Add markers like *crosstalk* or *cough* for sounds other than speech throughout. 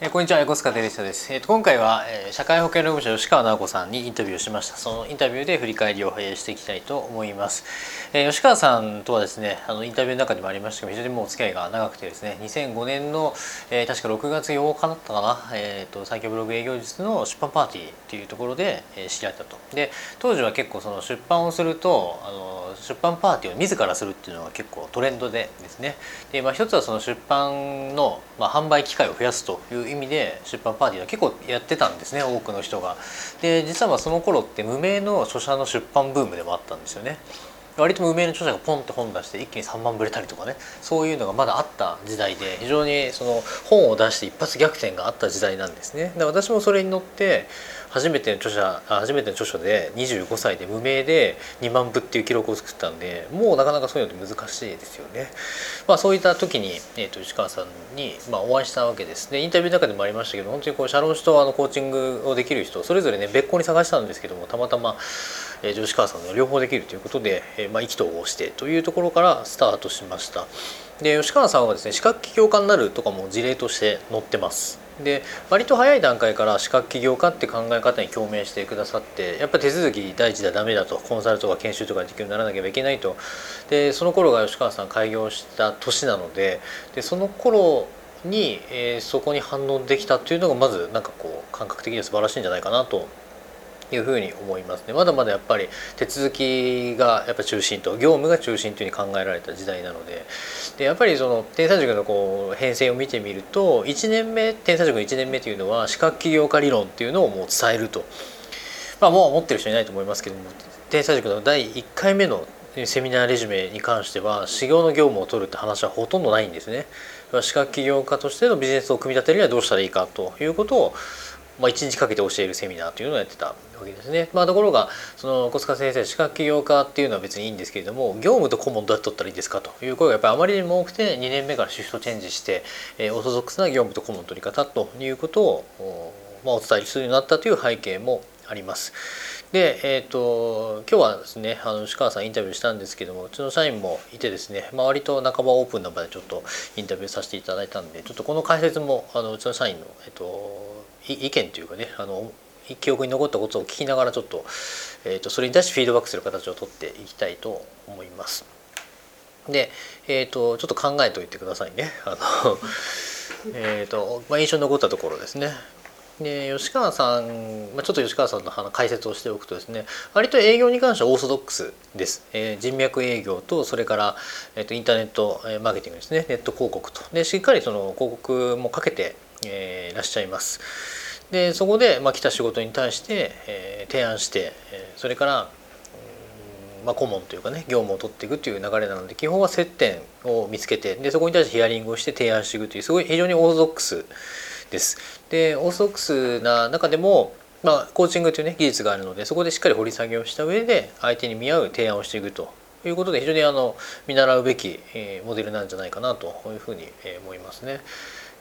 えこんにちは横須賀デリシャです、えーと今回は、え社会保険労務省吉川直子さんにインタビューしました。そのインタビューで振り返りをえしていきたいと思います、え吉川さんとはですねあのインタビューの中にもありましたけど非常にもうお付き合いが長くてですね2005年の、え確か6月8日だったかな、えー、と最強ブログ営業術の出版パーティーっていうところで、え知り合ったと。で当時は結構その出版をするとあの出版パーティーを自らするっていうのが結構トレンドでですね。で、まあ、一つはその出版の、まあ、販売機会を増やすという意味で出版パーティーは結構やってたんですね多くの人が。で実はその頃って無名の著者の出版ブームでもあったんですよね。割と無名の著者がポンって本出して一気に3万ぶれたりとかねそういうのがまだあった時代で非常にその本を出して一発逆転があった時代なんですね。で私もそれに乗って初めての著者初めての著書で25歳で無名で2万部っていう記録を作ったんでもうなかなかそういうのって難しいですよね。まあ、そういった時に、えー、と石川さんに、まあ、お会いしたわけですでインタビューの中でもありましたけど本当にこう社労士とあのコーチングをできる人それぞれね別個に探したんですけどもたまたま、えー、吉川さんの両方できるということで、えーまあ、意気投合してというところからスタートしましたで吉川さんはですね資格起業家になるとかも事例として載ってます。で割と早い段階から資格起業家って考え方に共鳴してくださってやっぱり手続き第一ではダメだとコンサルとか研修とかできるようにならなければいけないと。でその頃が吉川さん開業した年なのででその頃に、えーそこに反応できたっていうのがまずなんかこう感覚的には素晴らしいんじゃないかなというふうに思いますね。まだまだやっぱり手続きがやっぱ中心と業務が中心というふうに考えられた時代なので。でやっぱりその天才塾のこう編成を見てみると1年目天才塾の1年目というのは資格起業家理論っていうのをもう伝えると。まあもう持ってる人いないと思いますけども天才塾の第1回目のセミナーレジュメに関しては修行の業務を取るって話はほとんどないんですね。資格起業家としてのビジネスを組み立てるにはどうしたらいいかということをまあ、1日かけて教えるセミナーというのをやってたわけですね。まあ、ところがその小塚先生資格起業家っていうのは別にいいんですけれども業務と顧問どうやって取ったらいいですかという声がやっぱりあまりにも多くて2年目からシフトチェンジして、えーオーソドックスな業務と顧問の取り方ということを、おまあ、お伝えするようになったという背景もあります。で、えー、と今日はですねあの吉川さんインタビューしたんですけどもうちの社員もいてですね、まあ、割と半ばオープンな場でちょっとインタビューさせていただいたんでちょっとこの解説もあのうちの社員の、えー、とい意見というかねあの記憶に残ったことを聞きながらちょっと,、えー、とそれに対してフィードバックする形をとっていきたいと思います。で、えー、とちょっと考えておいてくださいね。あの *laughs* えーとまあ、印象に残ったところですね。で吉川さん、まあ、ちょっと吉川さんの話解説をしておくとですね割と営業に関してはオーソドックスです、えー人脈営業とそれから、えー、とインターネットえーマーケティングですねネット広告とでしっかりその広告もかけて、えーいらっしゃいますでそこで、まあ、来た仕事に対して、えー提案して、えーそれからまあ、顧問というかね業務を取っていくという流れなので基本は接点を見つけてでそこに対してヒアリングをして提案していくというすごい非常にオーソドックスです。でオーソドックスな中でも、まあ、コーチングというね技術があるのでそこでしっかり掘り下げをした上で相手に見合う提案をしていくということで非常にあの見習うべき、えモデルなんじゃないかなというふうにえ思いますね。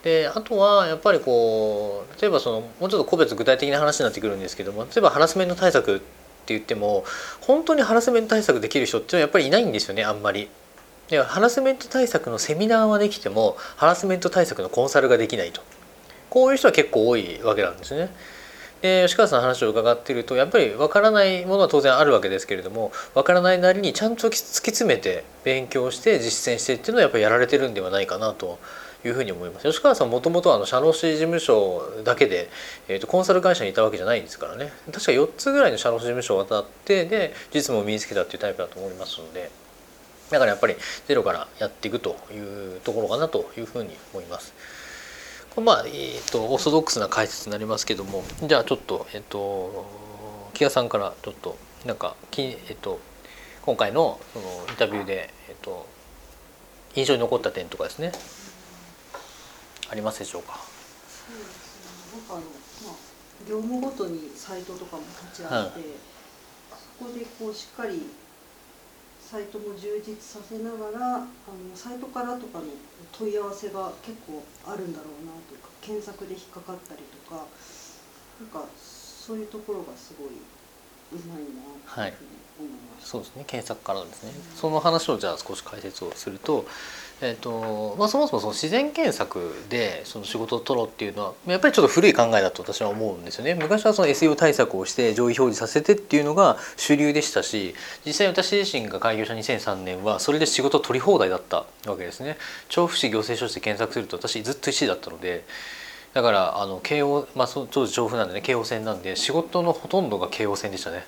であとはやっぱりこう例えばそのもうちょっと個別具体的な話になってくるんですけども例えばハラスメント対策って言っても本当にハラスメント対策できる人っていうのはやっぱりいないんですよねあんまり。でハラスメント対策のセミナーはできてもハラスメント対策のコンサルができないとこういう人は結構多いわけなんですね。で吉川さんの話を伺っているとやっぱり分からないものは当然あるわけですけれども分からないなりにちゃんと突き詰めて勉強して実践してっていうのはやっぱりやられてるんではないかなというふうに思います。吉川さんもともとあの社労士事務所だけで、えー、とコンサル会社にいたわけじゃないんですからね。確か4つぐらいの社労士事務所を渡ってで実務を身につけたっていうタイプだと思いますので。だからやっぱりゼロからやっていくというところかなというふうに思います。まあ、えー、とオーソドックスな解説になりますけどもじゃあちょっとえっ、と木屋さんからちょっとなんかき、えっと今回のそのインタビューで、えっと印象に残った点とかですね。ありますでしょうか？そうですね。なんかあの、まあ、業務ごとにサイトとかも立ち上げて、そこでこうしっかりサイトも充実させながらあのサイトからとかの問い合わせが結構あるんだろうなというか検索で引っかかったりとかなんかそういうところがすごいうまいなというふうに思いました。そうですね。検索からですね、その話をじゃあ少し解説をするとえーとまあ、そもそもその自然検索でその仕事を取ろうっていうのはやっぱりちょっと古い考えだと私は思うんですよね昔はその SEO 対策をして上位表示させてっていうのが主流でしたし実際私自身が開業した2003年はそれで仕事取り放題だったわけですね調布市行政書士で検索すると私ずっと1位だったのでだからあの京王、まあ、当時調布なんでね京王線なんで仕事のほとんどが京王線でしたね。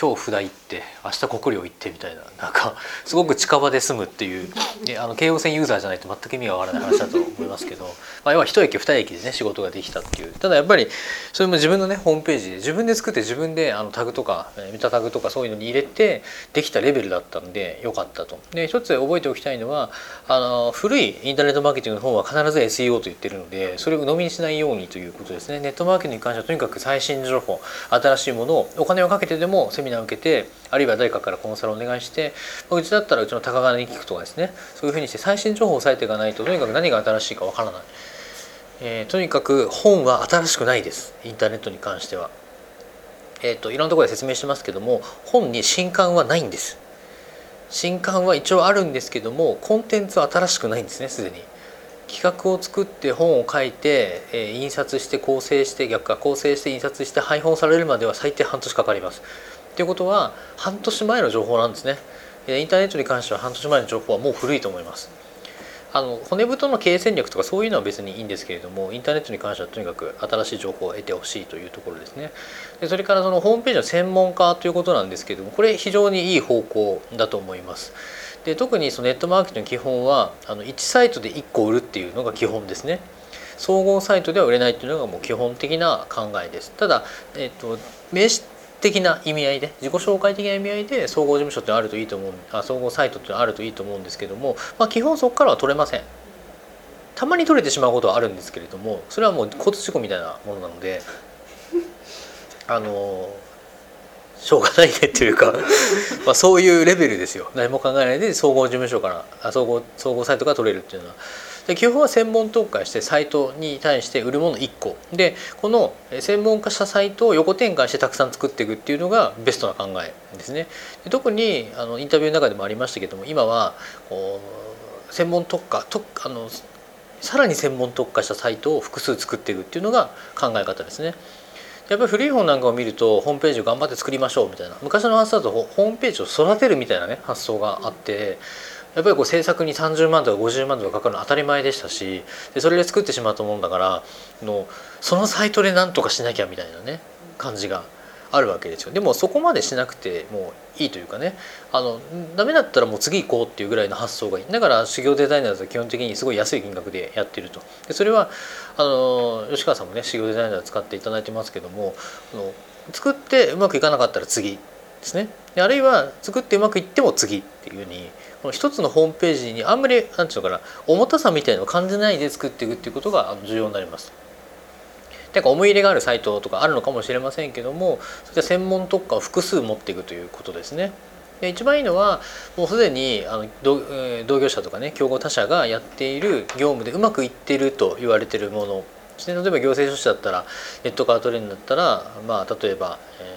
今日札行って明日国領行ってみたいななんかすごく近場で住むっていうであの京王線ユーザーじゃないと全く意味がわからない話だと思いますけど、まあ、要は一駅二駅でね仕事ができたっていうただやっぱりそれも自分のねホームページで自分で作って自分であのタグとかメタタグとかそういうのに入れてできたレベルだったんでよかったと。で一つ覚えておきたいのはあの古いインターネットマーケティングの方は必ず SEO と言ってるのでそれを鵜呑みにしないようにということですねネットマーケティングに関してはとにかく最新情報新しいものをお金をかけてでもセミナーを受けてあるいは誰かからコンサルをお願いしてうちだったらうちの高金に聞くとかですね。そういうふうにして最新情報を押さえていかないととにかく何が新しいかわからない、えー、とにかく本は新しくないです。インターネットに関しては。えーと、いろんなところで説明してますけども本に新刊はないんです。新刊は一応あるんですけどもコンテンツは新しくないんですねすでに。企画を作って本を書いて、えー、印刷して構成して逆か構成して印刷して配本されるまでは最低半年かかります。ということは半年前の情報なんですね。インターネットに関しては半年前の情報はもう古いと思います。あの骨太の経営戦略とかそういうのは別にいいんですけれどもインターネットに関してはとにかく新しい情報を得てほしいというところですね。でそれからそのホームページの専門家ということなんですけれどもこれ非常にいい方向だと思います。で特にそのネットマーケットの基本はあの1サイトで1個売るっていうのが基本ですね。総合サイトでは売れないっていうのがもう基本的な考えです。ただ、えっと、名詞的な意味合いで自己紹介的な意味合いで総合事務所ってあるといいと思うあ総合サイトってあるといいと思うんですけども、まあ、基本そこからは取れません。たまに取れてしまうことはあるんですけれどもそれはもう交通事故みたいなものなので *laughs* あのしょうがないねっていうか *laughs* まあそういうレベルですよ。何も考えないで総合事務所からあ総合総合サイトから取れるっていうのは。で基本は専門特化してサイトに対して売るもの1個。でこの専門化したサイトを横展開してたくさん作っていくっていうのがベストな考えですね。で特にあのインタビューの中でもありましたけども今はこう専門特化特あのさらに専門特化したサイトを複数作っていくっていうのが考え方ですね。やっぱり古い本なんかを見るとホームページを頑張って作りましょうみたいな。昔の発想だとホームページを育てるみたいなね発想があってやっぱりこう制作に30万とか50万とかかかるの当たり前でしたしでそれで作ってしまったもんだからのそのサイトで何とかしなきゃみたいなね感じがあるわけですよ。でもそこまでしなくてもういいというかねあのダメだったらもう次行こうっていうぐらいの発想がいい。だから修行デザイナーズは基本的にすごい安い金額でやってると。でそれはあの吉川さんもね修行デザイナーズ使っていただいてますけどもあの作ってうまくいかなかったら次ですね。であるいは作ってうまくいっても次っていうふうに一つのホームページにあんまり何て言うのかな重たさみたいのを感じないで作っていくっていうことが重要になります。なんか思い入れがあるサイトとかあるのかもしれませんけどもそういった専門特化を複数持っていくということですね。で一番いいのはもうすでにあの同業者とかね競合他社がやっている業務でうまくいっていると言われているもの例えば行政書士だったらネットカートレーンだったら、まあ、例えば、えー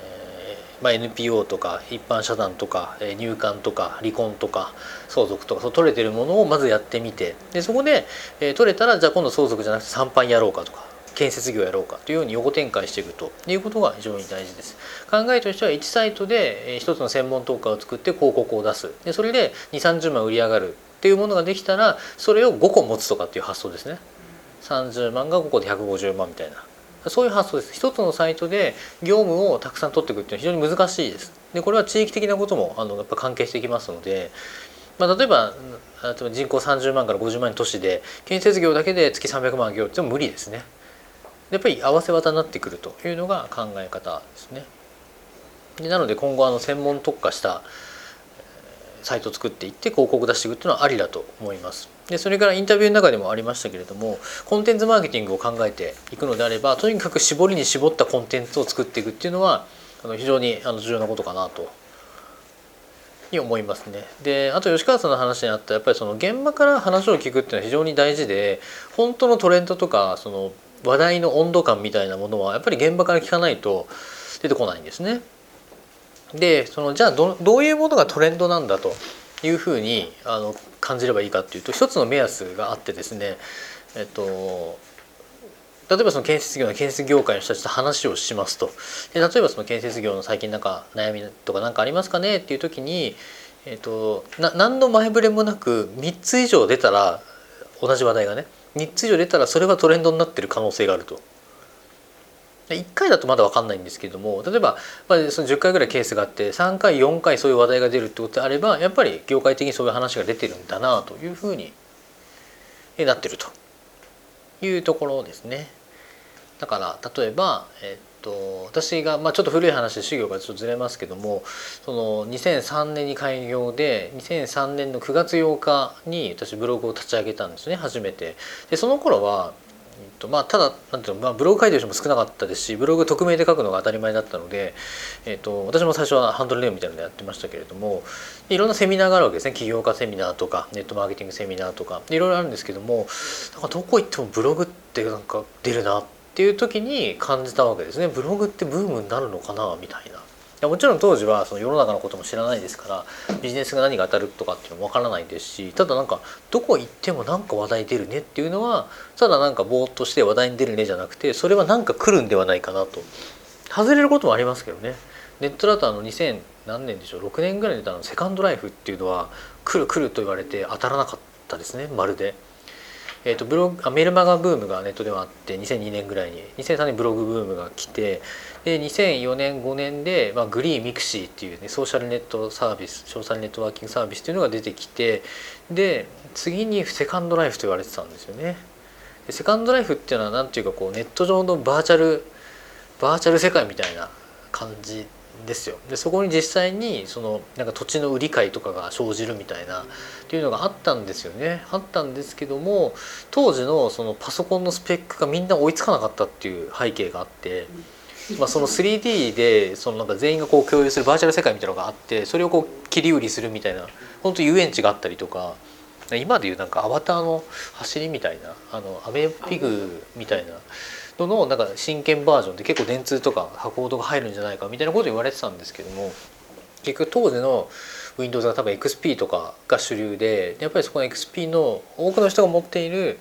まあ、NPO とか一般社団とか入管とか離婚とか相続とかそう取れてるものをまずやってみてでそこで、えー、取れたらじゃあ今度相続じゃなくて参拝やろうかとか建設業やろうかというように横展開していくということが非常に大事です。考えとしては1サイトで1つの専門特化を作って広告を出すでそれで2 3 0万売り上がるっていうものができたらそれを5個持つとかっていう発想ですね。30万が5個で150万みたいなそういう発想です。一つのサイトで業務をたくさん取っていくっていうのは非常に難しいです。でこれは地域的なこともあのやっぱ関係してきますので、まあ、例えば人口30万から50万の都市で建設業だけで月300万業っても無理ですね。やっぱり合わせ技になってくるというのが考え方ですね。でなので今後あの専門特化したサイトを作っていって広告出していくっていうのはありだと思います。でそれからインタビューの中でもありましたけれどもコンテンツマーケティングを考えていくのであればとにかく絞りに絞ったコンテンツを作っていくっていうのはあの非常にあの重要なことかなとに思いますね。であと吉川さんの話にあったやっぱりその現場から話を聞くっていうのは非常に大事で本当のトレンドとかその話題の温度感みたいなものはやっぱり現場から聞かないと出てこないんですね。でそのじゃあどどういうものがトレンドなんだというふうにあの感じればいいかっていうと一つの目安があってですねえっと例えばその建設業の建設業界の人たちと話をしますとで例えばその建設業の最近なんか悩みとか何かありますかねっていう時に、えっと、な何の前触れもなく3つ以上出たら同じ話題がね3つ以上出たらそれはトレンドになってる可能性があると。1回だとまだ分かんないんですけども例えば、まあ、その10回ぐらいケースがあって3回4回そういう話題が出るってことであればやっぱり業界的にそういう話が出てるんだなというふうになってるというところですね。だから例えば、えっと、私が、まあ、ちょっと古い話で修行がちょっとずれますけどもその2003年に開業で2003年の9月8日に私ブログを立ち上げたんですね初めて。でその頃はとまあ、ただなんていうの、まあ、ブログ書いてる人も少なかったですしブログ匿名で書くのが当たり前だったので、えーと、私も最初はハンドルネームみたいなのやってましたけれどもいろんなセミナーがあるわけですね。起業家セミナーとかネットマーケティングセミナーとか。いろいろあるんですけどもなんかどこ行ってもブログってなんか出るなっていう時に感じたわけですね。ブログってブームになるのかなみたいな。もちろん当時はその世の中のことも知らないですからビジネスが何が当たるとかっていうのもわからないですしただなんかどこ行ってもなんか話題出るねっていうのはただなんかぼーっとして話題に出るねじゃなくてそれはなんか来るんではないかなと外れることもありますけどねネットだとあの2000何年でしょう6年ぐらいで出たのセカンドライフっていうのは来る来ると言われて当たらなかったですねまるで。えーと、ブログあメルマガブームがネットではあって2002年ぐらいに2003年ブログブームが来てで2004年5年で、まあ、グリー、ミクシィっていう、ね、ソーシャルネットサービスソーシャルネットワーキングサービスっていうのが出てきてで次にセカンドライフと言われてたんですよね。でセカンドライフっていうのは何ていうかこうネット上のバーチャルバーチャル世界みたいな感じですよでそこに実際にそのなんか土地の売り買いとかが生じるみたいなっていうのがあったんですよねあったんですけども当時のそのパソコンのスペックがみんな追いつかなかったっていう背景があって。まあ、その 3D でそのなんか全員がこう共有するバーチャル世界みたいなのがあってそれをこう切り売りするみたいな本当遊園地があったりとか今でいうなんかアバターの走りみたいなあのアメピグみたいなののなんか真剣バージョンで結構電通とか箱コードが入るんじゃないかみたいなこと言われてたんですけども結局当時の Windows が多分 XP とかが主流でやっぱりそこの XP の多くの人が持っている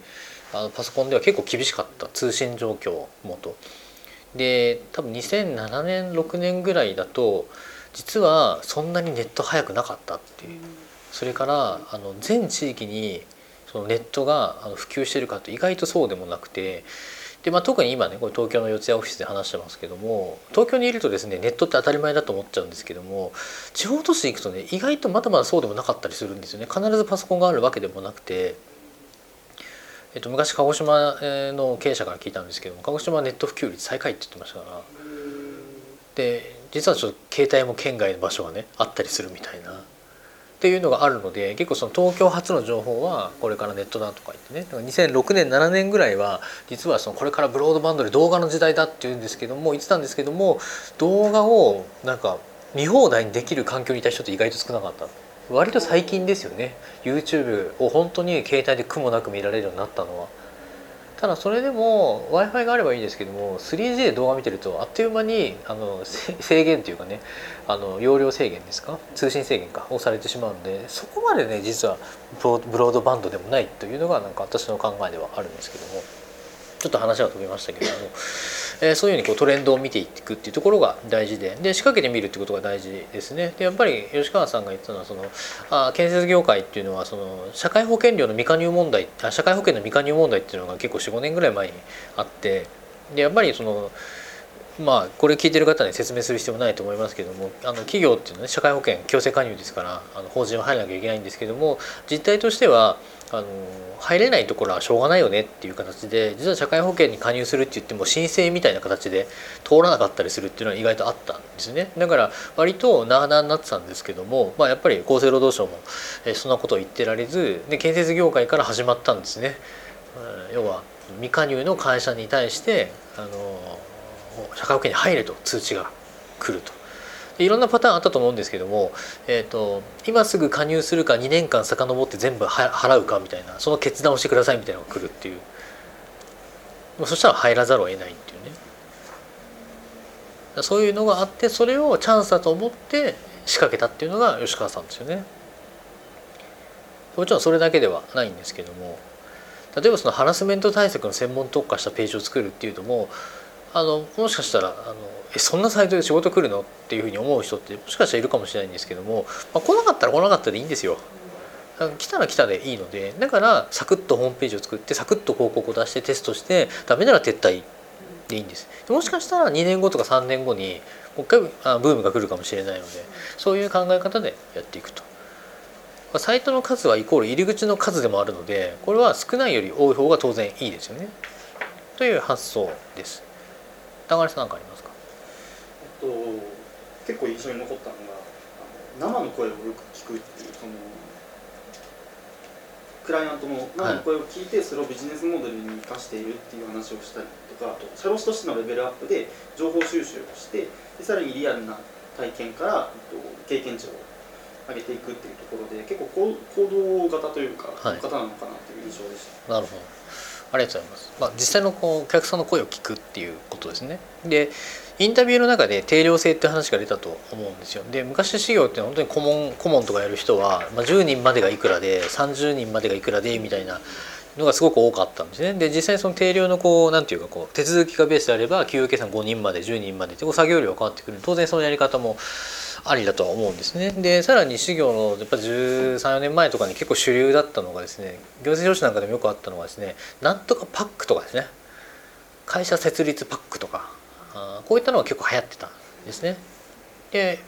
あのパソコンでは結構厳しかった通信状況もと。で多分2007年6年ぐらいだと実はそんなにネット早くなかったっていう。それからあの全地域にそのネットが普及してるかって意外とそうでもなくて。で、まあ、特に今ねこれ東京の四谷オフィスで話してますけども東京にいるとですねネットって当たり前だと思っちゃうんですけども地方都市行くとね意外とまだまだそうでもなかったりするんですよね。必ずパソコンがあるわけでもなくて。えっと、昔鹿児島の経営者から聞いたんですけども鹿児島はネット普及率最下位って言ってましたから。で実はちょっと携帯も県外の場所がねあったりするみたいな。っていうのがあるので結構その東京発の情報はこれからネットだとか言ってね。2006年7年ぐらいは実はそのこれからブロードバンドで動画の時代だっていうんですけども言ってたんですけども動画をなんか見放題にできる環境にいた人って意外と少なかった。割と最近ですよね YouTube を本当に携帯で苦もなく見られるようになったのは。ただそれでも w i f i があればいいんですけども 3G で動画見てるとあっという間にあの制限というかねあの容量制限ですか？通信制限かをされてしまうのでそこまでね実はブロードバンドでもないというのがなんか私の考えではあるんですけども。ちょっと話は飛びましたけども、えー、そういうふうにこうトレンドを見ていくっていうところが大事でで仕掛けてみるってことが大事ですね。でやっぱり吉川さんが言ったのはそのあ建設業界っていうのはその社会保険料の未加入問題あ社会保険の未加入問題っていうのが結構45年ぐらい前にあってでやっぱりそのまあこれ聞いてる方に説明する必要もないと思いますけどもあの企業っていうのは、ね、社会保険強制加入ですからあの法人は入らなきゃいけないんですけども実態としてはあの入れないところはしょうがないよねっていう形で実は社会保険に加入するって言っても申請みたいな形で通らなかったりするっていうのは意外とあったんですねだから割となあなあになってたんですけども、まあ、やっぱり厚生労働省もそんなことを言ってられずで建設業界から始まったんですね。要は未加入の会社に対してあの社会保険に入れと通知が来ると。いろんなパターンあったと思うんですけども、えーと、今すぐ加入するか2年間遡って全部払うかみたいなその決断をしてくださいみたいなのが来るっていうそしたら入らざるを得ないっていうねそういうのがあってそれをチャンスだと思って仕掛けたっていうのが吉川さんですよね。もちろんそれだけではないんですけども例えばそのハラスメント対策の専門特化したページを作るっていうのもあのもしかしたらあのえそんなサイトで仕事来るの？っていうふうに思う人ってもしかしたらいるかもしれないんですけども、まあ、来なかったら来なかったでいいんですよ。来たら来たでいいのでだからサクッとホームページを作ってサクッと広告を出してテストしてダメなら撤退でいいんです。もしかしたら2年後とか3年後にもう一回ブームが来るかもしれないのでそういう考え方でやっていくと。サイトの数はイコール入り口の数でもあるのでこれは少ないより多い方が当然いいですよね。という発想です。高橋さん何かありますか？と結構印象に残ったのが生の声をよく聞くっていうそのクライアントの生の声を聞いてそれをビジネスモデルに生かしているっていう話をしたりとかあと社労士としてのレベルアップで情報収集をしてでさらにリアルな体験から経験値を上げていくっていうところで結構行動型というか、はい、方なのかなっていう印象でした。なるほどありがとうございます。まあ、実際のこうお客さんの声を聞くっていうことですね。でインタビューの中で定量性って話が出たと思うんですよ。で昔修行って本当に顧問顧問とかやる人は、まあ、10人までがいくらで30人までがいくらでみたいなのがすごく多かったんですね。で実際その定量のこうなんていうかこう手続きがベースであれば給与計算5人まで10人までってこう作業量が変わってくる当然そのやり方もありだとは思うんですね。でさらに修行のやっぱ134年前とかに結構主流だったのがですね行政書士なんかでもよくあったのがですねなんとかパックとかですね会社設立パックとかあこういったのが結構流行ってたんですね。で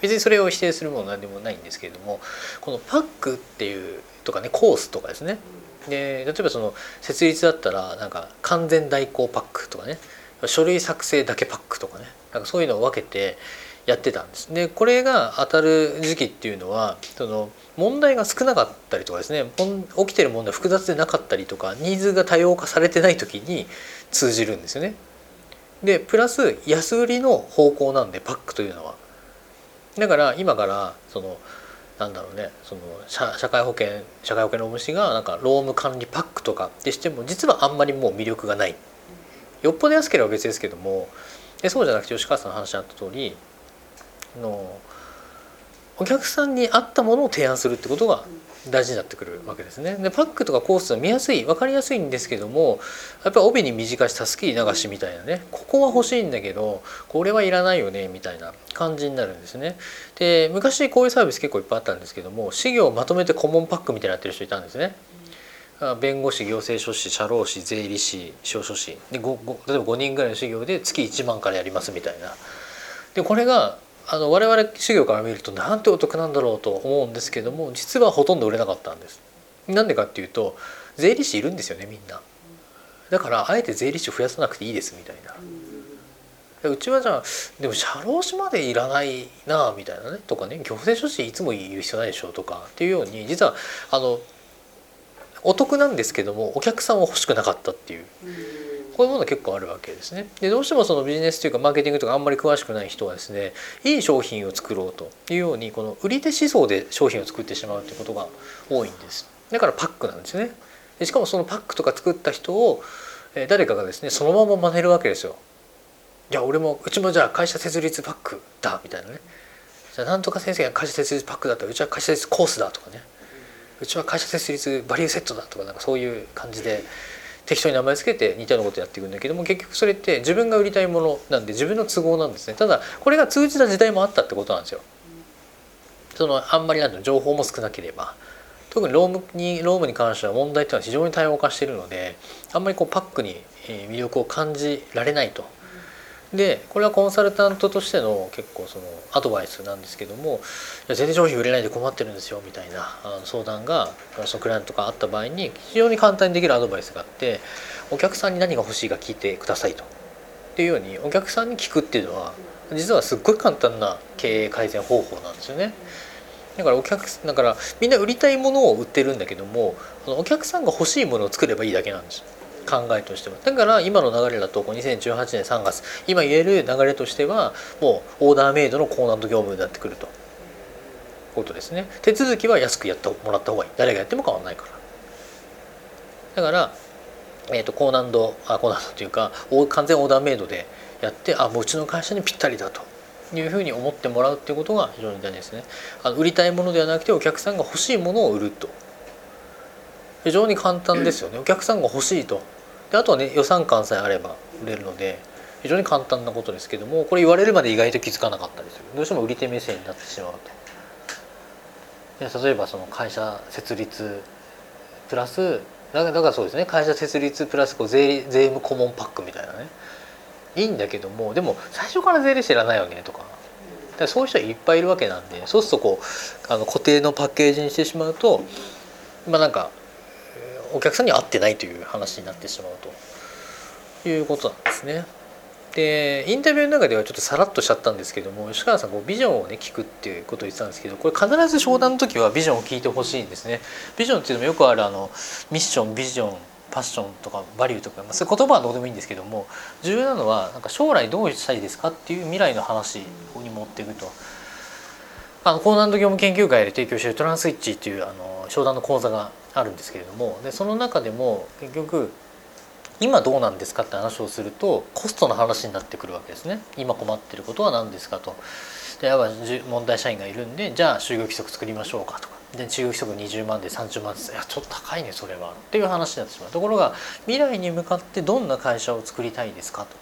別にそれを否定するものなんでもないんですけれどもこのパックっていうとかねコースとかですねで例えばその設立だったらなんか完全代行パックとかね書類作成だけパックとかねなんかそういうのを分けてやってたんです。でこれが当たる時期っていうのはその問題が少なかったりとかですね起きてる問題複雑でなかったりとかニーズが多様化されてない時に通じるんですよね。でプラス安売りの方向なんでパックというのはだから今からそのなんだろうねその社会保険社会保険労務士がなんか労務管理パックとかってしても実はあんまりもう魅力がないよっぽど安ければ別ですけどもでそうじゃなくて吉川さんの話にあった通りのお客さんに合ったものを提案するってことが大事になってくるわけですね。でパックとかコースは見やすい分かりやすいんですけどもやっぱり帯に短したすき流しみたいなねここは欲しいんだけどこれはいらないよねみたいな感じになるんですね。で昔こういうサービス結構いっぱいあったんですけども資料をまとめて顧問パックみたいになってる人いたんですね。弁護士行政書士社労士税理士司書士で例えば5人ぐらいの修行で月1万からやりますみたいな。でこれがあの我々修行から見るとなんてお得なんだろうと思うんですけども実はほとんど売れなかったんです。なんでかっていうと税理士いるんですよねみんな。だからあえて税理士増やさなくていいですみたいな。うちはじゃあでも社労士までいらないなみたいなねとかね行政書士いつもいる必要ないでしょうとかっていうように実はあのお得なんですけどもお客さんは欲しくなかったっていう。こういうもの結構あるわけですね。でどうしてもそのビジネスというかマーケティングとかあんまり詳しくない人はですねいい商品を作ろうというようにこの売り手思想で商品を作ってしまうということが多いんです。だからパックなんですよね。でしかもそのパックとか作った人を誰かがですねそのまま真似るわけですよ。じゃあ俺もうちもじゃあ会社設立パックだみたいなね。じゃあなんとか先生が会社設立パックだったらうちは会社設立コースだとかね。うちは会社設立バリューセットだとかなんかそういう感じで適当に名前つけて似たようなことやっていくんだけども結局それって自分が売りたいものなんで自分の都合なんですね。ただこれが通じた時代もあったってことなんですよ。そのあんまりなん情報も少なければ。特にロームにロームに関しては問題っていうのは非常に多様化しているのであんまりこうパックに魅力を感じられないと。でこれはコンサルタントとしての結構そのアドバイスなんですけども「全然商品売れないで困ってるんですよ」みたいな相談がそのクライアントがあった場合に非常に簡単にできるアドバイスがあってお客さんに何が欲しいか聞いてくださいと。っていうようにお客さんに聞くっていうのは実はすっごい簡単な経営改善方法なんですよね。だからお客だからみんな売りたいものを売ってるんだけどもお客さんが欲しいものを作ればいいだけなんですよ。考えとしては。だから今の流れだと2018年3月今言える流れとしてはもうオーダーメイドの高難度業務になってくると。ことですね。手続きは安くやってもらった方がいい。誰がやっても変わらないから。だから、えーと、高難度あ高難度というか完全オーダーメイドでやってあもううちの会社にぴったりだと。いうふうに思ってもらうっていうことが非常に大事ですね。あの売りたいものではなくてお客さんが欲しいものを売ると。非常に簡単ですよね。お客さんが欲しいと。であとはね予算感さえあれば売れるので非常に簡単なことですけどもこれ言われるまで意外と気づかなかったりするどうしても売り手目線になってしまうと。で例えばその会社設立プラスだからだかそうですね。会社設立プラスこう税税務顧問パックみたいなね。いいんだけどもでも最初から税理士いらないよねとか。だそういう人いっぱいいるわけなんでそうするとこうあの固定のパッケージにしてしまうとまあなんかお客さんに合ってないという話になってしまうということなんですね。でインタビューの中ではちょっとさらっとしちゃったんですけども吉川さんこうビジョンをね聞くっていうことを言ってたんですけどこれ必ず商談の時はビジョンを聞いてほしいんですね。ビジョンっていうのもよくあるあのミッションビジョンパッションとかバリューとか、まあ、そういう言葉はどうでもいいんですけども重要なのはなんか将来どうしたいですかっていう未来の話に持っていくと。あの高難度業務研究会で提供しているトランスイッチっていうあの商談の講座があるんですけれどもでその中でも結局今どうなんですかって話をするとコストの話になってくるわけですね。今困ってることは何ですかと。でやっぱ問題社員がいるんでじゃあ就業規則作りましょうかとか。で就業規則20万で30万です。いやちょっと高いねそれは。っていう話になってしまう。ところが未来に向かってどんな会社を作りたいですかと。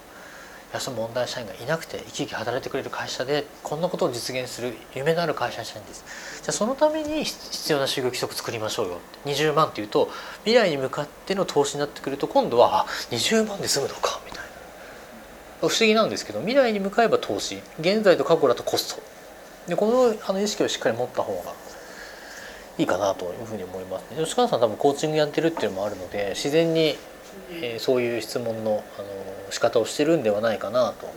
いやその問題社員がいなくて生き生き働いてくれる会社でこんなことを実現する夢のある会社にしたいんです。じゃあそのために必要な就業規則作りましょうよって。20万っていうと未来に向かっての投資になってくると今度はあ20万で済むのかみたいな。不思議なんですけど未来に向かえば投資。現在と過去だとコスト。でこのあの意識をしっかり持った方がいいかなというふうに思います、ね、吉川さん多分コーチングやってるっていうのもあるので自然に、えーそういう質問のあの仕方をしてるんではないかなと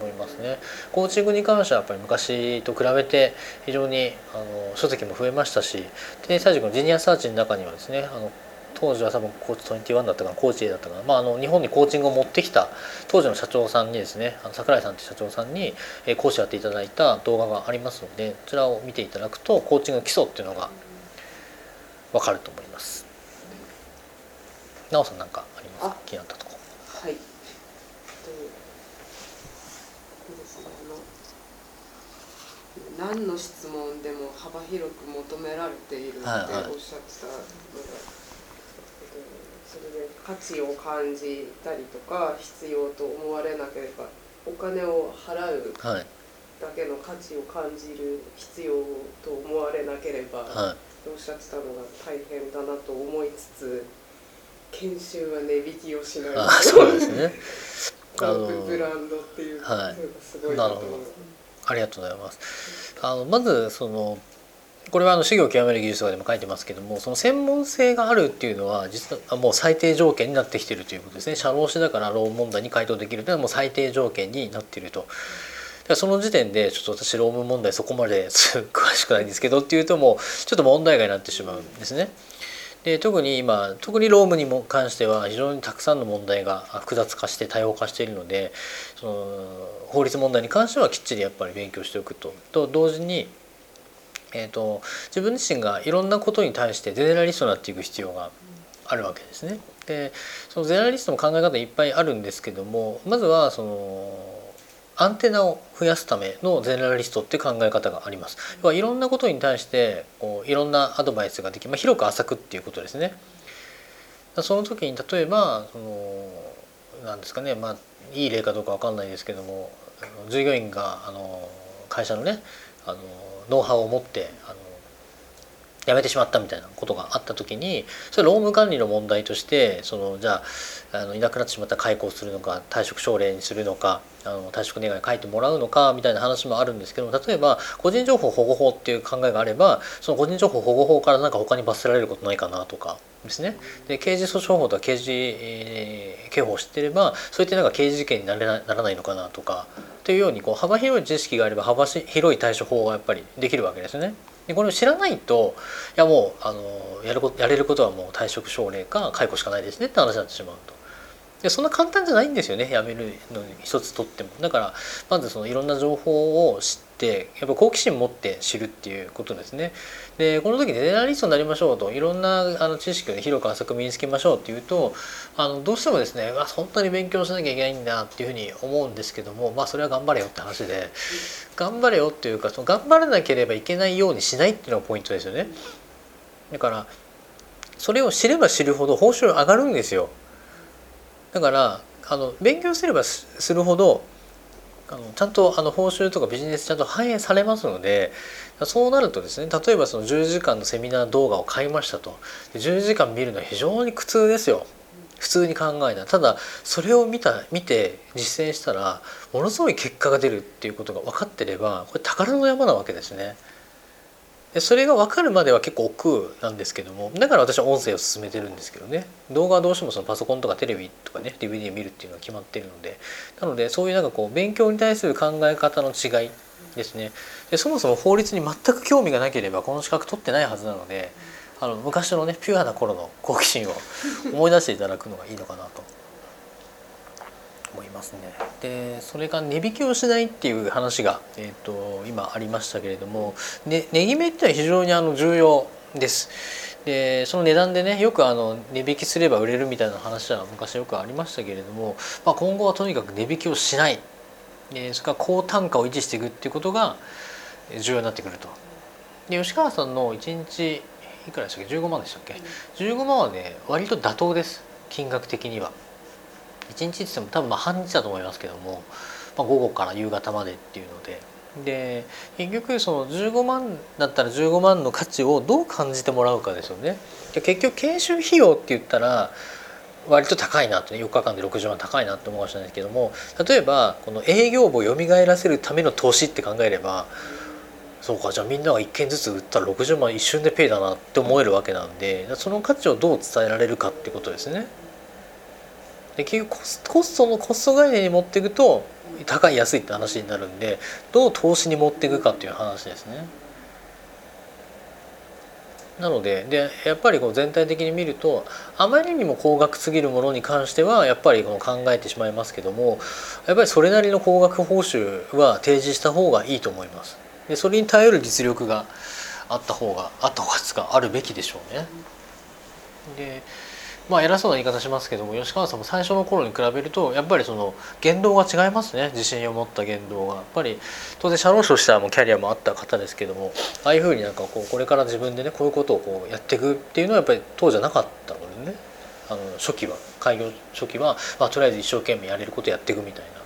思いますね。コーチングに関してはやっぱり昔と比べて非常にあの書籍も増えましたし天才塾のジニアサーチの中にはですねあの当時は多分コーチ21だったかなコーチ A だったかな、まあ、あの日本にコーチングを持ってきた当時の社長さんにですねあの桜井さんという社長さんにえー講師やっていただいた動画がありますのでこちらを見ていただくとコーチングの基礎っていうのが分かると思います。なおさん何かありますか？あ気になったとこはい。えっとそうですね。あの何の質問でも幅広く求められているっておっはい。はいしゃってたのが、えっとそれで価値を感じたりとか必要と思われなければお金を払うはい。だけの価値を感じる必要と思われなければ、はい。おっしゃってたのが大変だなと思いつつ研修は値引きをしない。あそうですねあのブランドっていういなと思います。ありがとうございます。あのまずそのこれはあの修行を極める技術とかでも書いてますけどもその専門性があるっていうのは実はもう最低条件になってきているということですね社労士だから労務問題に回答できるというのはもう最低条件になっていると。その時点でちょっと私労務問題そこまで *laughs* 詳しくないんですけどっていうともうちょっと問題外になってしまうんですね。で特に今特に労務にも関しては非常にたくさんの問題が複雑化して多様化しているのでその法律問題に関してはきっちりやっぱり勉強しておくとと同時に、えー、と自分自身がいろんなことに対してゼネラリストになっていく必要があるわけですね。でそのゼネラリストの考え方いっぱいあるんですけどもまずはそのアンテナを増やすためのゼネラリストって考え方があります。要はいろんなことに対してこういろんなアドバイスができ、まあ、広く浅くっていうことですね。その時に例えばそのなんですかねまあいい例かどうかわかんないですけどもあの従業員があの会社のねあのノウハウを持ってあの辞めてしまったみたいなことがあった時にそれ労務管理の問題としてそのじゃああのいなくなってしまったら解雇するのか退職奨励にするのかあの退職願い書いてもらうのかみたいな話もあるんですけども例えば個人情報保護法っていう考えがあればその個人情報保護法から何か他に罰せられることないかなとかですねで刑事訴訟法とか刑事、えー刑法を知ってればそういったなんか刑事事件になれなならないのかなとかというようにこう幅広い知識があれば幅広い対処法がやっぱりできるわけですね。でこれを知らないといやもうあのやることやれることはもう退職奨励か解雇しかないですねって話になってしまうと。でそんな簡単じゃないんですよねやめるのに一つとってもだからまずそのいろんな情報を知ってやっぱ好奇心持って知るっていうことですね。でこの時ゼネラリストになりましょうといろんなあの知識を、ね、広く浅く身につけましょうっていうとあのどうしてもですねあ本当に勉強しなきゃいけないんだっていうふうに思うんですけどもまあそれは頑張れよって話で頑張れよっていうかその頑張らなければいけないようにしないっていうのがポイントですよね。だからそれを知れば知るほど報酬上がるんですよ。だからあの勉強すればするほどあのちゃんとあの報酬とかビジネスちゃんと反映されますのでそうなるとですね例えばその10時間のセミナー動画を買いましたと。10時間見るのは非常に苦痛ですよ。普通に考えないただそれを見た見て実践したらものすごい結果が出るっていうことが分かってればこれ宝の山なわけですね。それが分かるまでは結構億劫なんですけどもだから私は音声を進めてるんですけどね。動画はどうしてもそのパソコンとかテレビとかね DVD 見るっていうのは決まってるのでなのでそういうなんかこう勉強に対する考え方の違いですね。でそもそも法律に全く興味がなければこの資格取ってないはずなのであの昔のねピュアな頃の好奇心を思い出していただくのがいいのかなと思いますね。でそれが値引きをしないっていう話が、えーと、今ありましたけれども、ね、値決めってのは非常にあの重要です。でその値段でねよくあの値引きすれば売れるみたいな話は昔よくありましたけれども、まあ、今後はとにかく値引きをしないでそれから高単価を維持していくっていうことが重要になってくると。で吉川さんの1日いくらでしたっけ？15万でしたっけ、15万はね割と妥当です金額的には。1日ってっても多分まあ半日だと思いますけども、まあ、午後から夕方までっていうのでで結局その15万だったら15万の価値をどう感じてもらうかですよね。結局研修費用って言ったら割と高いなと、ね、4日間で60万高いなって思うかもしれないですけども例えばこの営業部を蘇らせるための投資って考えればそうかじゃあみんなが1件ずつ売ったら60万一瞬でペイだなって思えるわけなんでその価値をどう伝えられるかってことですね。で結局コストのコスト概念に持っていくと高い安いって話になるんでどう投資に持っていくかっていう話ですね。なのででやっぱりこう全体的に見るとあまりにも高額すぎるものに関してはやっぱりこの考えてしまいますけどもやっぱりそれなりの高額報酬は提示した方がいいと思います。でそれに頼る実力があった方があった方がつかあるべきでしょうね。でまあ偉そうな言い方しますけども吉川さんも最初の頃に比べるとやっぱりその言動が違いますね。自信を持った言動が。やっぱり当然社労士としてはもうキャリアもあった方ですけどもああいうふうになんかこうこれから自分でねこういうことをこうやっていくっていうのはやっぱり当時はなかったのでね。あの初期は開業初期は、まあ、とりあえず一生懸命やれることやっていくみたいな。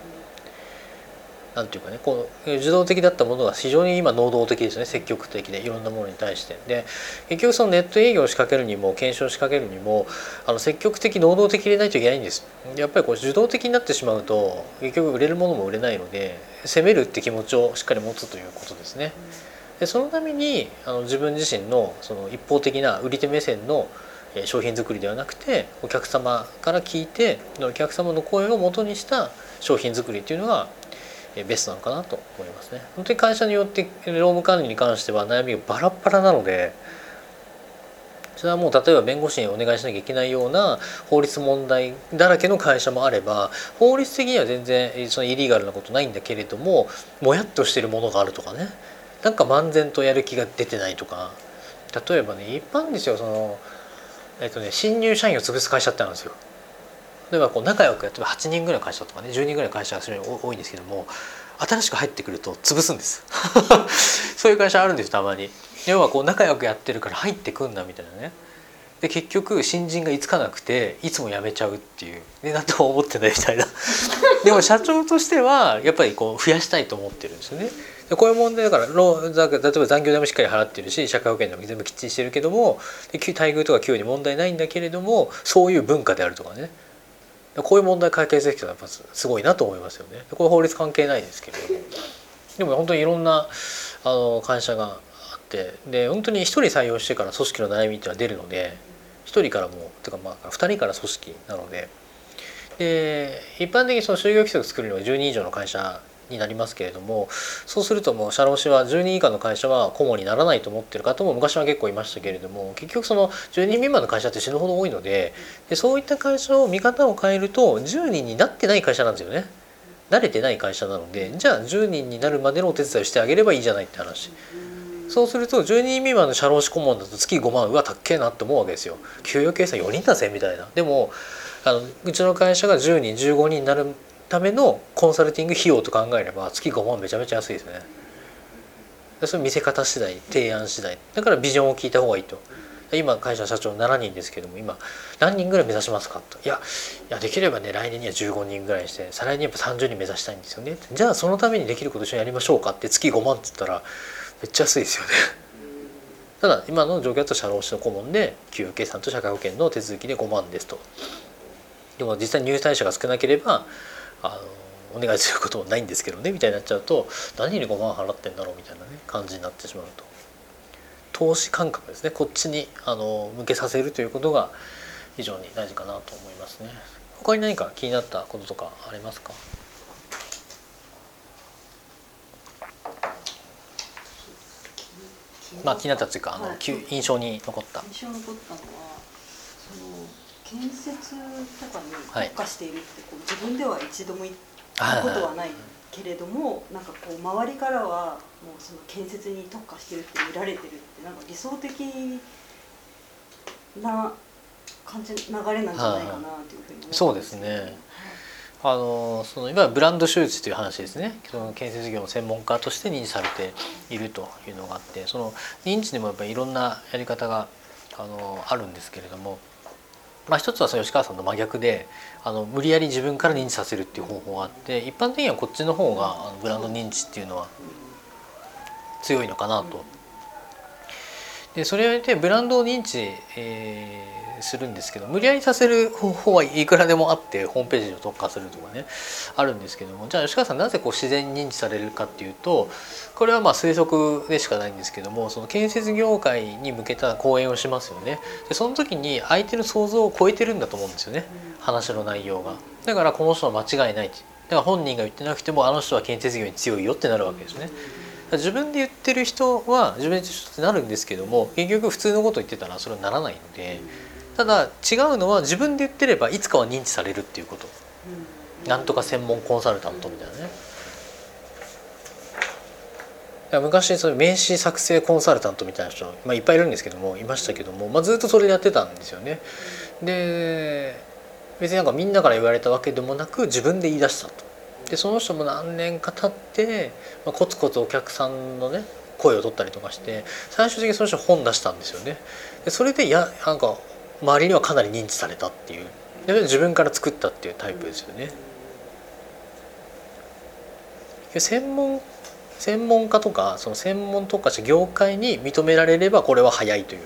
なんていうかねこう受動的だったものが非常に今能動的ですね積極的でいろんなものに対して。で結局そのネット営業を仕掛けるにも検証を仕掛けるにもあの積極的能動的でないといけないんです。やっぱりこう受動的になってしまうと結局売れるものも売れないので攻めるって気持ちをしっかり持つということですね。でそのためにあの自分自身のその一方的な売り手目線の商品作りではなくてお客様から聞いてお客様の声をもとにした商品作りっていうのがベストなのかなと思いますね。本当に会社によって労務管理に関しては悩みがバラバラなのでそれはもう例えば弁護士にお願いしなきゃいけないような法律問題だらけの会社もあれば法律的には全然そのイリーガルなことないんだけれどももやっとしてるものがあるとかねなんか漫然とやる気が出てないとか例えばね一般ですよその、えっとね、新入社員を潰す会社ってあるんですよ。例えばこう仲良く例えば8人ぐらいの会社とかね10人ぐらいの会社が非常に多いんですけども新しく入ってくると潰すんです。*laughs* そういう会社あるんですたまに。要はこう仲良くやってるから入ってくんだみたいなね。で結局新人がいつかなくていつも辞めちゃうっていう。で何とも思ってないみたいな。*laughs* でも社長としてはやっぱりこう増やしたいと思ってるんですよね。でこういう問題だから例えば残業代もしっかり払ってるし社会保険でも全部きっちりしてるけども待遇とか給与に問題ないんだけれどもそういう文化であるとかね。こういう問題解決できたらやっぱすごいなと思いますよね。これ法律関係ないですけれども。でも本当にいろんなあの会社があって。で本当に1人採用してから組織の悩みっていうのは出るので1人からもてかまあ2人から組織なので。で一般的にその就業規則作るのは10人以上の会社になりますけれどもそうするともう社労士は10人以下の会社は顧問にならないと思ってる方も昔は結構いましたけれども結局その10人未満の会社って死ぬほど多いのででそういった会社を見方を変えると10人になってない会社なんですよね。慣れてない会社なのでじゃあ10人になるまでのお手伝いをしてあげればいいじゃないって話。そうすると10人未満の社労士顧問だと月5万うわたっけえなって思うわけですよ。給与計算4人だぜみたいな。でもあのうちの会社が10人15人になるためのコンサルティング費用と考えれば月5万めちゃめちゃ安いですね。それ見せ方次第提案次第。だからビジョンを聞いた方がいいと。今会社社長7人ですけども今何人ぐらい目指しますかと。いやいやできればね来年には15人ぐらいにして再来年やっぱ30人目指したいんですよね。じゃあそのためにできること一緒にやりましょうかって月5万って言ったらめっちゃ安いですよね。*laughs* ただ今の状況だと社労士の顧問で給与計算と社会保険の手続きで5万ですと。でも実際入退者が少なければあのお願いすることもないんですけどねみたいになっちゃうと何に5万払ってんだろうみたいなね感じになってしまうと。投資感覚ですねこっちにあの向けさせるということが非常に大事かなと思いますね。他に何か気になったこととかありますか？まあ気になったというかあの、印象に残った印象に残ったのは建設とかにはい特化しているってこう自分では一度も言ったはいことはないけれどもなんかこう周りからはもうその建設に特化してるって見られてるってなんか理想的な感じ流れなんじゃないかなというふうに思ったんそうですね。あのそのいわゆるブランド周知という話ですね。その建設業の専門家として認知されているというのがあってその認知でもやっぱりいろんなやり方があのあるんですけれども、まあ、一つはその吉川さんの真逆であの無理やり自分から認知させるっていう方法があって一般的にはこっちの方があのブランド認知っていうのは強いのかなと。でそれでブランドを認知、えーするんですけど無理やりさせる方法はいくらでもあってホームページを特化するとかねあるんですけどもじゃあ吉川さんなぜこう自然に認知されるかっていうとこれはまあ推測でしかないんですけどもその建設業界に向けた講演をしますよね。でその時に相手の想像を超えてるんだと思うんですよね。話の内容が。だからこの人は間違いない。だから本人が言ってなくてもあの人は建設業に強いよってなるわけですね。自分で言ってる人は自分で言ってる人ってなるんですけども結局普通のこと言ってたらそれはならないのでただ違うのは自分で言ってればいつかは認知されるっていうこと。なんとか専門コンサルタントみたいなね。いや昔そういう名刺作成コンサルタントみたいな人、まあ、いっぱいいるんですけどもいましたけども、まあ、ずっとそれやってたんですよね。で別になんかみんなから言われたわけでもなく自分で言い出したと。でその人も何年か経って、まあ、コツコツお客さんのね声を取ったりとかして最終的にその人本出したんですよね。でそれでやなんか周りにはかなり認知されたっていう。で自分から作ったっていうタイプですよね。専門専門家とかその専門特化した業界に認められればこれは早いという。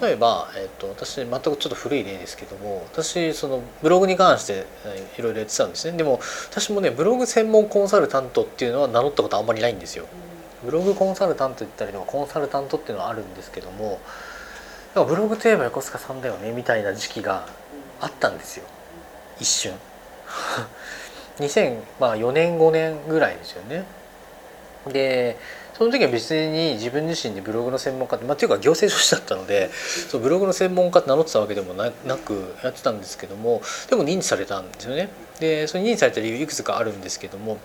例えば、えっと、私全くちょっと古い例ですけども私そのブログに関していろいろやってたんですね。でも私もねブログ専門コンサルタントっていうのは名乗ったことあんまりないんですよ。ブログコンサルタントって言ったりとかコンサルタントっていうのはあるんですけどもブログといえば横須賀さんだよねみたいな時期があったんですよ。一瞬。*laughs* 2004年5年ぐらいですよね。でその時は別に自分自身でブログの専門家って、まあ、っていうか行政書士だったのでそうブログの専門家って名乗ってたわけでもなくやってたんですけどもでも認知されたんですよね。でそれ認知された理由いくつかあるんですけども、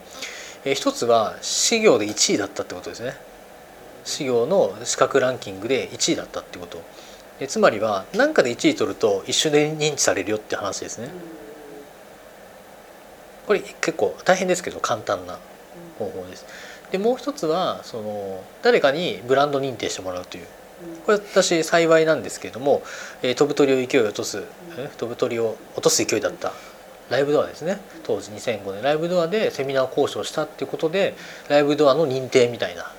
えー一つは私業で1位だったってことですね。私業の資格ランキングで1位だったってこと。えつまりは何かで1位取ると一瞬で認知されるよって話ですね。これ結構大変ですけど簡単な方法です。でもう一つはその誰かにブランド認定してもらうという。これ私幸いなんですけれども、えー飛ぶ鳥を勢い落とす、飛ぶ鳥を落とす勢いだったライブドアですね。当時2005年ライブドアでセミナー講師をしたっていうことでライブドアの認定みたいな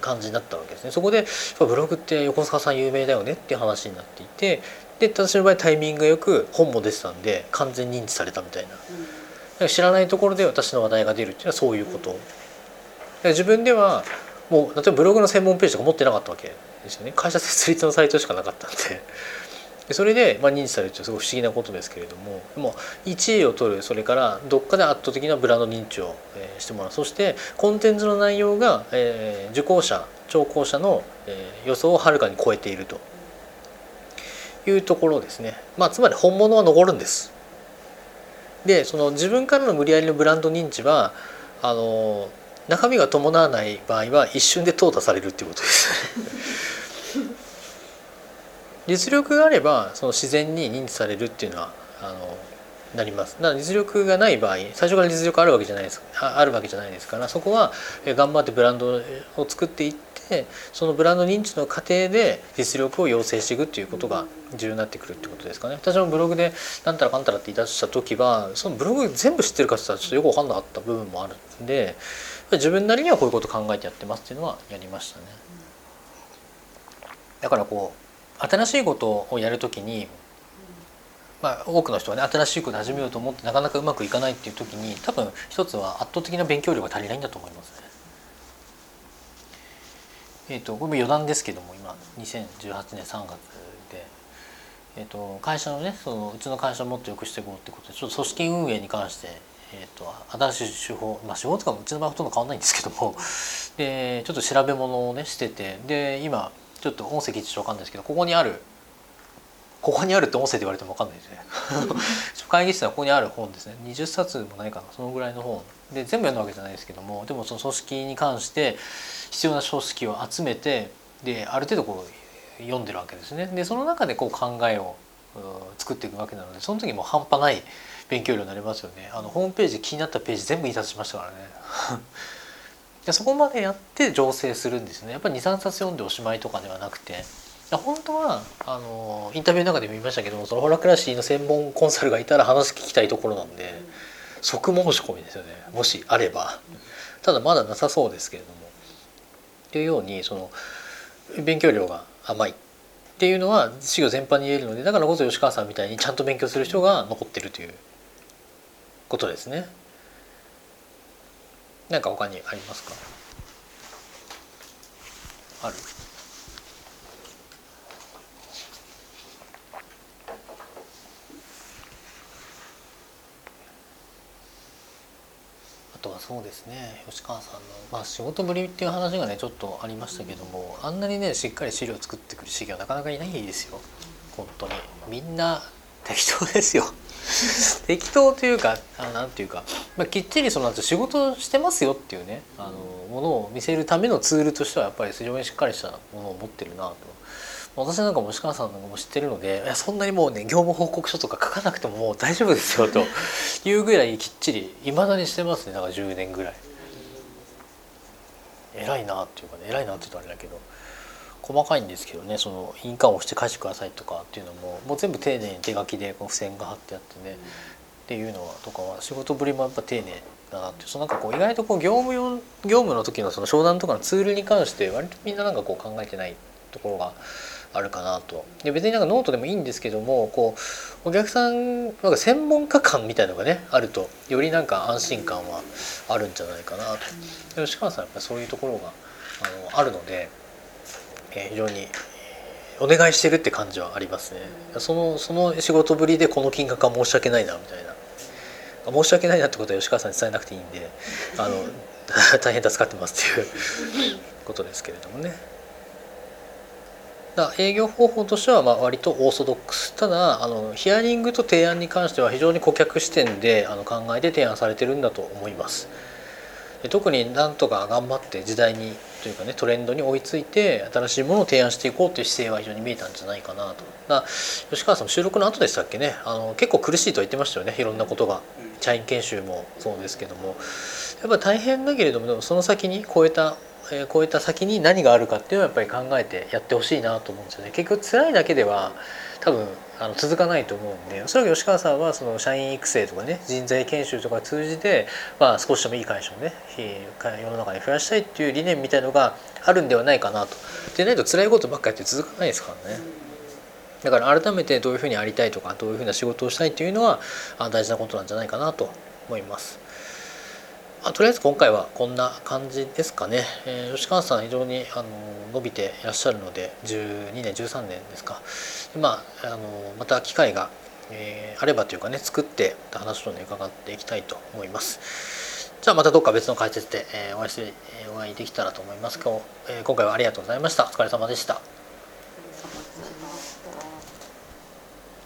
感じになったわけですね。そこでブログって横須賀さん有名だよねっていう話になっていてで私の場合タイミングがよく本も出てたんで完全認知されたみたいな。だから知らないところで私の話題が出るっていうのはそういうこと。自分ではもう例えばブログの専門ページとか持ってなかったわけですよね。会社設立のサイトしかなかったんでそれで、まあ、認知されるってすごい不思議なことですけれどもでも1位を取るそれからどっかで圧倒的なブランド認知を、してもらう。そしてコンテンツの内容が、えー受講者聴講者の、予想をはるかに超えていると。いうところですね、まあ、つまり本物は残るんです。でその自分からの無理やりのブランド認知はあの中身が伴わない場合は一瞬で淘汰されるっていうことです。実力があればその自然に認知されるっていうのはあのなります。だから実力がない場合最初から実力あるわけじゃないです。ああるわけじゃないですからそこは頑張ってブランドを作っていってそのブランド認知の過程で実力を養成していくっていうことが重要になってくるってことですかね。私もブログでなんたらかんたらって言い出した時はそのブログ全部知ってるかって言ったらちょっとよく分かんなかった部分もあるんで自分なりにはこういうこと考えてやってますっていうのはやりましたね。だからこう新しいことをやるときにまあ、多くの人はね新しいこと始めようと思ってなかなかうまくいかないっていう時に多分一つは圧倒的な勉強量が足りないんだと思いますね。え、ー、とこれも余談ですけども今2018年3月で、えーと、会社のねそのうちの会社をもっと良くしていこうってことでちょっと組織運営に関して、えーと、新しい手法まあ手法とかもうちの場合ほとんど変わんないんですけどもでちょっと調べ物をねしててで今ちょっと音声聞いてちょっと分かんないですけどここにあるここにあるって音声で言われても分かんないですね。会議室はここにある本ですね。20冊もないかな。そのぐらいの本。で全部読んだわけじゃないですけどもでもその組織に関して必要な書式を集めてである程度こう読んでるわけですね。でその中でこう考えを作っていくわけなのでその時も半端ない勉強量になりますよね。あのホームページ気になったページ全部印刷しましたからねでそこまでやって醸成するんですね。やっぱり23冊読んでおしまいとかではなくて。本当はあのインタビューの中でも言いましたけどもそのホラクラシーの専門コンサルがいたら話聞きたいところなんで即申し込みですよね。もしあれば。ただまだなさそうですけれども。というようにその勉強量が甘いっていうのは事業全般に言えるのでだからこそ吉川さんみたいにちゃんと勉強する人が残ってるということですね。何か他にありますか？ある？とはそうですね吉川さんの、まあ、仕事ぶりっていう話がねちょっとありましたけどもあんなにねしっかり資料作ってくる資料なかなかいないですよ。本当に。みんな適当ですよ。*laughs* 適当というか何ていうか、まあ、きっちりその仕事してますよっていうねあのものを見せるためのツールとしてはやっぱり非常にしっかりしたものを持ってるなと。私なんかも吉川さんなんかも知ってるのでそんなにもうね業務報告書とか書かなくてももう大丈夫ですよと。*laughs* いうぐらいきっちりいまだにしてますね。だから10年ぐらい。偉いなっていうかね偉いなって言うとあれだけど。細かいんですけどねその印鑑を押して返してくださいとかっていうのももう全部丁寧に手書きでこう付箋が貼ってあってね、っていうのはとかは仕事ぶりもやっぱ丁寧だなってそのなんかこう意外とこう業務用業務の時のその商談とかのツールに関して割とみんななんかこう考えてないところがあるかなと。で別になんかノートでもいいんですけどもこうお客さんなんか専門家感みたいのがねあるとよりなんか安心感はあるんじゃないかなと。吉川さんやっぱそういうところがあのあるので、えー、非常にお願いしてるって感じはありますね。そのその仕事ぶりでこの金額は申し訳ないなみたいな。申し訳ないなってことは吉川さんに伝えなくていいんで *laughs* あの *laughs* 大変助かってますっていうことですけれどもね。だ営業方法としてはまあ割とオーソドックス。ただあのヒアリングと提案に関しては非常に顧客視点であの考えて提案されてるんだと思います。で特になんとか頑張って時代にというかねトレンドに追いついて新しいものを提案していこうという姿勢は非常に見えたんじゃないかなと。だ吉川さんも収録の後でしたっけね？あの結構苦しいと言ってましたよねいろんなことが社員研修もそうですけどもやっぱ大変だけれどもでもその先に超えたえー、超えた先に何があるかっていうのをやっぱり考えてやってほしいなと思うんですよね。結局辛いだけでは多分あの続かないと思うんでおそらく吉川さんはその社員育成とかね人材研修とか通じて、まあ、少しでもいい会社をね世の中に増やしたいっていう理念みたいのがあるんではないかなと。でないと辛いことばっかりやって続かないですからね。だから改めてどういうふうにありたいとかどういうふうな仕事をしたいっていうのは大事なことなんじゃないかなと思います。あ、とりあえず今回はこんな感じですかね、えー、吉川さん非常にあの伸びていらっしゃるので12年13年ですか。まあ、あのまた機会が、えー、あればというかね作ってまた話をね伺っていきたいと思います。じゃあまたどっか別の解説で、え、お会いしてお会いできたらと思います。今日、え、今回はありがとうございました。お疲れ様でした。